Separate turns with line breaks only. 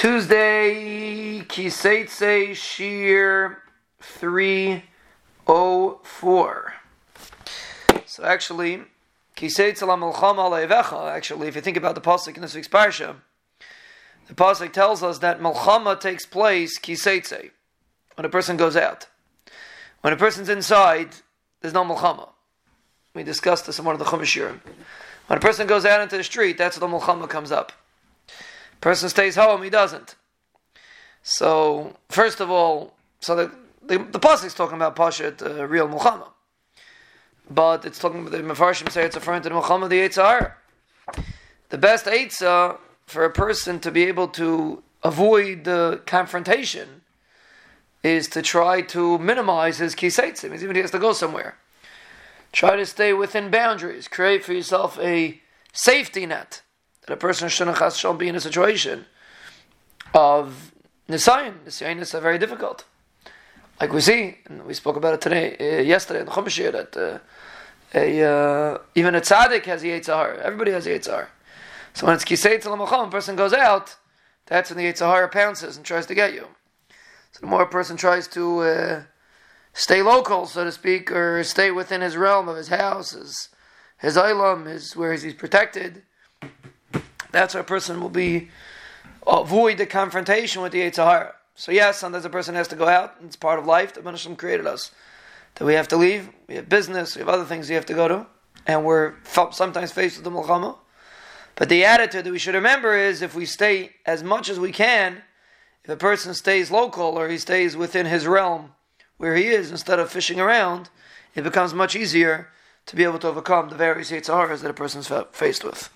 Tuesday, Kiseitse Shiur 304. So actually, Kiseitse La Milchama actually, if you think about the Pasuk in this week's Parsha, the Pasuk tells us that Milchama takes place, Kiseitse, when a person goes out. When a person's inside, there's no Milchama. We discussed this in one of the Chumash When a person goes out into the street, that's when the Milchama comes up. Person stays home, he doesn't. So, first of all, so the the, the pasuk is talking about pashat uh, real Milchama, but it's talking about the Mefarshim say it's referring to the Milchama the Eitzar. The best Eitzah for a person to be able to avoid the confrontation is to try to minimize his kiseitzim, even if he has to go somewhere. Try to stay within boundaries. Create for yourself a safety net that a person shouldn't shall be in a situation of nisayin. Nisayin is very difficult. Like we see, and we spoke about it today, uh, yesterday in the Chumash that uh, a, uh, even a tzaddik has Yitzhar. Everybody has Yitzhar. So when it's kisei tzalamacha, a person goes out, that's when the Yitzhar pounces and tries to get you. So the more a person tries to uh, stay local, so to speak, or stay within his realm of his house, his, his island, his, where he's protected, that's where a person will be avoid the confrontation with the Yitzhahara. So yes, sometimes a person has to go out. It's part of life. The Hashem created us. That we have to leave. We have business. We have other things we have to go to. And we're sometimes faced with the Mulchama. But the attitude that we should remember is if we stay as much as we can, if a person stays local or he stays within his realm where he is instead of fishing around, it becomes much easier to be able to overcome the various Yetzaharas that a person is faced with.